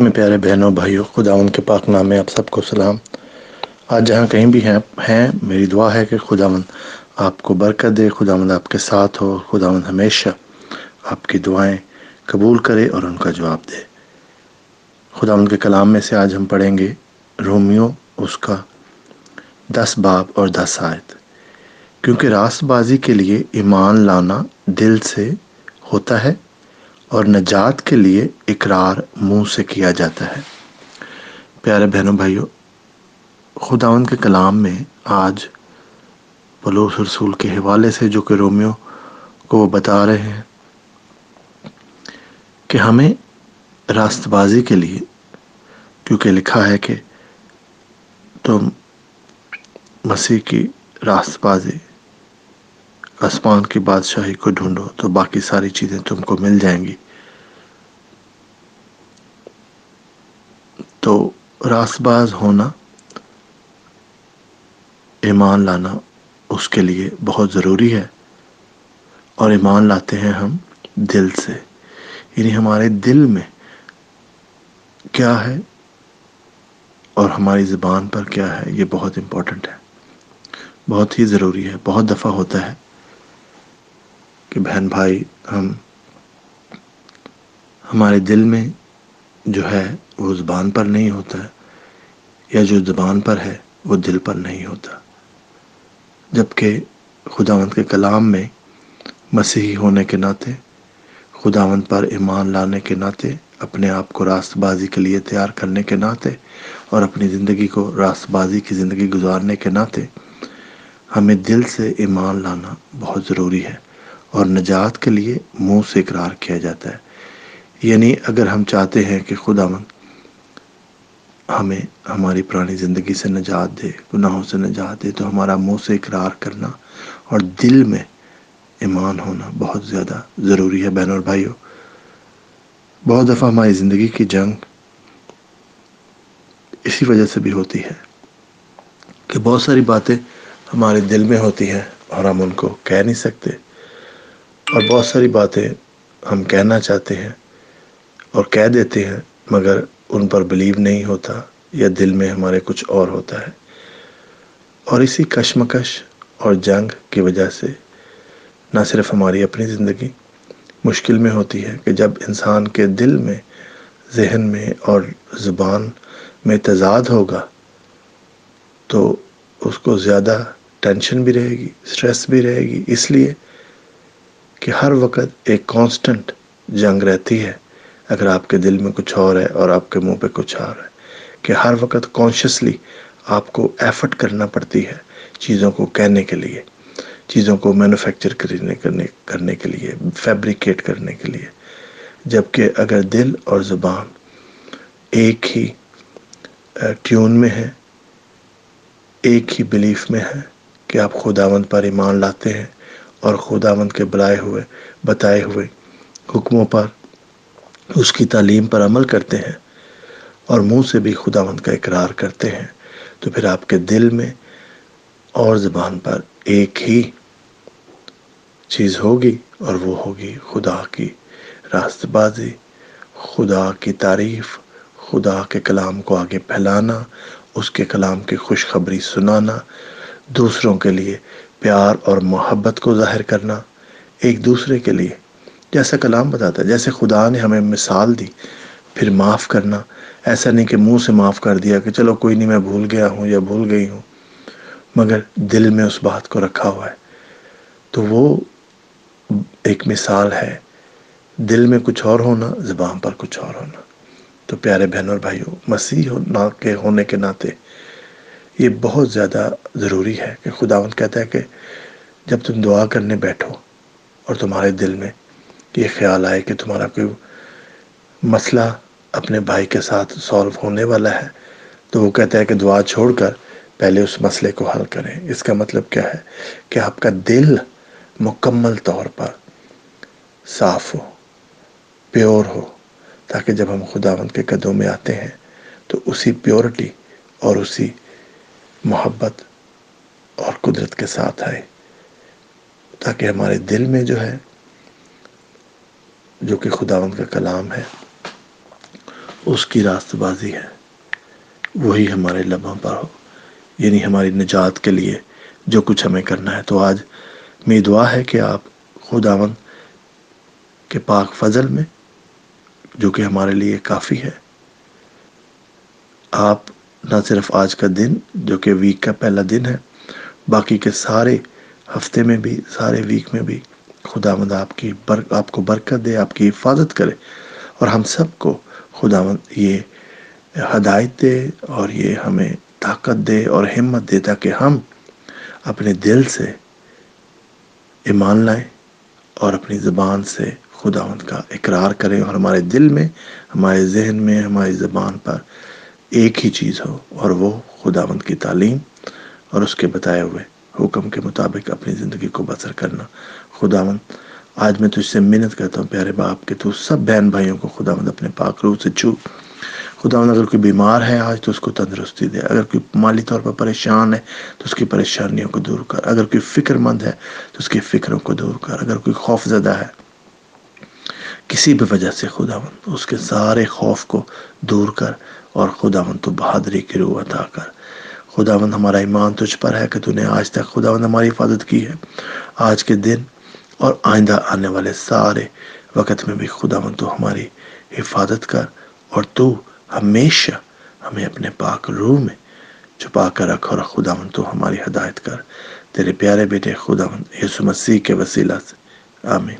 میں پیارے بہنوں، بھائیوں، خدا ان کے پاک نامے آپ سب کو سلام۔ آج جہاں کہیں بھی ہیں ہیں، میری دعا ہے کہ خدا مند آپ کو برکت دے خدا آپ کے ساتھ ہو خدا ہمیشہ آپ کی دعائیں قبول کرے اور ان کا جواب دے۔ خدا ان کے کلام میں سے آج ہم پڑھیں گے رومیو اس کا دس باب اور دس آیت۔ کیونکہ راست بازی کے لیے ایمان لانا دل سے ہوتا ہے اور نجات کے لیے اقرار منہ سے کیا جاتا ہے۔ پیارے بہنوں، بھائیوں خداون کے کلام میں آج پلوس رسول کے حوالے سے جو کہ رومیو کو وہ بتا رہے ہیں کہ ہمیں راست بازی کے لیے، کیونکہ لکھا ہے کہ تم مسیح کی راست بازی آسمان کی بادشاہی کو ڈھونڈو تو باقی ساری چیزیں تم کو مل جائیں گی تو راست باز ہونا، ایمان لانا اس کے لیے بہت ضروری ہے۔ اور ایمان لاتے ہیں ہم دل سے۔ یعنی ہمارے دل میں کیا ہے اور ہماری زبان پر کیا ہے، یہ بہت امپورٹنٹ ہے۔ بہت ہی ضروری ہے، بہت دفعہ ہوتا ہے کہ بہن بھائی، ہم ہمارے دل میں جو ہے وہ زبان پر نہیں ہوتا ہے۔ یا جو زبان پر ہے وہ دل پر نہیں ہوتا۔ جبکہ خداوند کے کلام میں مسیحی ہونے کے ناطے، خداوند پر ایمان لانے کے ناطے، اپنے آپ کو راست بازی کے لیے تیار کرنے کے ناطے اور اپنی زندگی کو راست بازی کی زندگی گزارنے کے ناطے، ہمیں دل سے ایمان لانا بہت ضروری ہے اور نجات کے لیے منہ سے اقرار کیا جاتا ہے۔ یعنی اگر ہم چاہتے ہیں کہ خدا مند ہمیں ہماری پرانی زندگی سے نجات دے، گناہوں سے نجات دے، تو ہمارا منہ سے اقرار کرنا اور دل میں ایمان ہونا بہت زیادہ ضروری ہے بہن اور بھائیوں۔ بہت دفعہ ہماری زندگی کی جنگ اسی وجہ سے بھی ہوتی ہے کہ بہت ساری باتیں ہمارے دل میں ہوتی ہیں اور ہم ان کو کہہ نہیں سکتے اور بہت ساری باتیں ہم کہنا چاہتے ہیں اور کہہ دیتے ہیں مگر ان پر بلیو نہیں ہوتا۔ یا دل میں ہمارے کچھ اور ہوتا ہے۔ اور اسی کشمکش اور جنگ کی وجہ سے نہ صرف ہماری اپنی زندگی مشکل میں ہوتی ہے کہ جب انسان کے دل میں، ذہن میں اور زبان میں تضاد ہوگا، تو اس کو زیادہ ٹینشن بھی رہے گی، سٹریس بھی رہے گی۔ اس لیے کہ ہر وقت ایک کانسٹنٹ جنگ رہتی ہے۔ اگر آپ کے دل میں کچھ اور ہے اور آپ کے منہ پہ کچھ اور ہے۔ کہ ہر وقت کانشیسلی آپ کو ایفرٹ کرنا پڑتی ہے چیزوں کو کہنے کے لیے، چیزوں کو مینوفیکچر کرنے کرنے کرنے کے لیے فیبریکیٹ کرنے کے لیے۔ جبکہ اگر دل اور زبان ایک ہی ٹیون میں ہے ایک ہی بلیف میں ہے کہ آپ خداوند پر ایمان لاتے ہیں اور خداوند کے بلائے ہوئے، بتائے ہوئے حکموں پر، اس کی تعلیم پر عمل کرتے ہیں اور منہ سے بھی خداوند کا اقرار کرتے ہیں، تو پھر آپ کے دل میں اور زبان پر ایک ہی چیز ہوگی اور وہ ہوگی خدا کی راست بازی خدا کی تعریف، خدا کے کلام کو آگے پھیلانا، اس کے کلام کی خوشخبری سنانا، دوسروں کے لیے پیار اور محبت کو ظاہر کرنا، ایک دوسرے کے لیے۔ جیسا کلام بتاتا ہے، جیسے خدا نے ہمیں مثال دی پھر معاف کرنا۔ ایسا نہیں کہ منہ سے معاف کر دیا کہ چلو کوئی نہیں، میں بھول گیا ہوں یا بھول گئی ہوں، مگر دل میں اس بات کو رکھا ہوا ہے۔ تو وہ ایک مثال ہے، دل میں کچھ اور ہونا، زبان پر کچھ اور ہونا۔ تو پیارے بہن اور بھائیوں، مسیح کے، ہونے کے ناطے یہ بہت زیادہ ضروری ہے کہ خداوند کہتا ہے کہ جب تم دعا کرنے بیٹھو اور تمہارے دل میں یہ خیال آئے کہ تمہارا کوئی مسئلہ اپنے بھائی کے ساتھ سولو ہونے والا ہے، تو وہ کہتا ہے کہ دعا چھوڑ کر پہلے اس مسئلے کو حل کریں۔ اس کا مطلب کیا ہے؟ کہ آپ کا دل مکمل طور پر صاف ہو، پیور ہو، تاکہ جب ہم خداوند کے قدوں میں آتے ہیں تو اسی پیورٹی اور اسی محبت اور قدرت کے ساتھ آئے۔ تاکہ ہمارے دل میں جو ہے، جو کہ خداوند کا کلام ہے اس کی راست بازی ہے۔ وہی ہمارے لبوں پر ہو۔ یعنی ہماری نجات کے لیے جو کچھ ہمیں کرنا ہے۔ تو آج میری دعا ہے کہ آپ خداون کے پاک فضل میں، جو کہ ہمارے لیے کافی ہے، آپ نہ صرف آج کا دن، جو کہ ویک کا پہلا دن ہے، باقی کے سارے ہفتے میں بھی، سارے ویک میں بھی خدا مند آپ کی بر، آپ کو برکت دے، آپ کی حفاظت کرے۔ اور ہم سب کو خدا یہ ہدایت دے اور یہ ہمیں طاقت دے اور ہمت دے تاکہ ہم اپنے دل سے ایمان لائیں اور اپنی زبان سے خداوند کا اقرار کریں اور ہمارے دل میں، ہمارے ذہن میں، ہماری زبان پر ایک ہی چیز ہو اور وہ خداوند کی تعلیم اور اس کے بتائے ہوئے حکم کے مطابق اپنی زندگی کو بسر کرنا۔ خداوند آج میں تجھ سے محنت کرتا ہوں، پیارے باپ، کہ تو سب بہن بھائیوں کو خداوند اپنے پاک روح سے چھو۔ خداوند اگر کوئی بیمار ہے آج، تو اس کو تندرستی دے۔ اگر کوئی مالی طور پر پریشان ہے، تو اس کی پریشانیوں کو دور کر۔ اگر کوئی فکر مند ہے، تو اس کی فکروں کو دور کر۔ اگر کوئی خوف زدہ ہے، کسی بھی وجہ سے خداوند اس کے سارے خوف کو دور کر اور خداوند تو بہادری کی روح عطا کر۔ خداوند ہمارا ایمان تجھ پر ہے کہ تو نے آج تک خداوند ہماری حفاظت کی ہے۔ آج کے دن اور آئندہ آنے والے سارے وقت میں بھی خدا من تو ہماری حفاظت کر اور تو ہمیشہ ہمیں اپنے پاک روح میں چھپا کر رکھ اور خدا من تو ہماری ہدایت کر۔ تیرے پیارے بیٹے خدا من یسو مسیح کے وسیلہ سے۔ آمین۔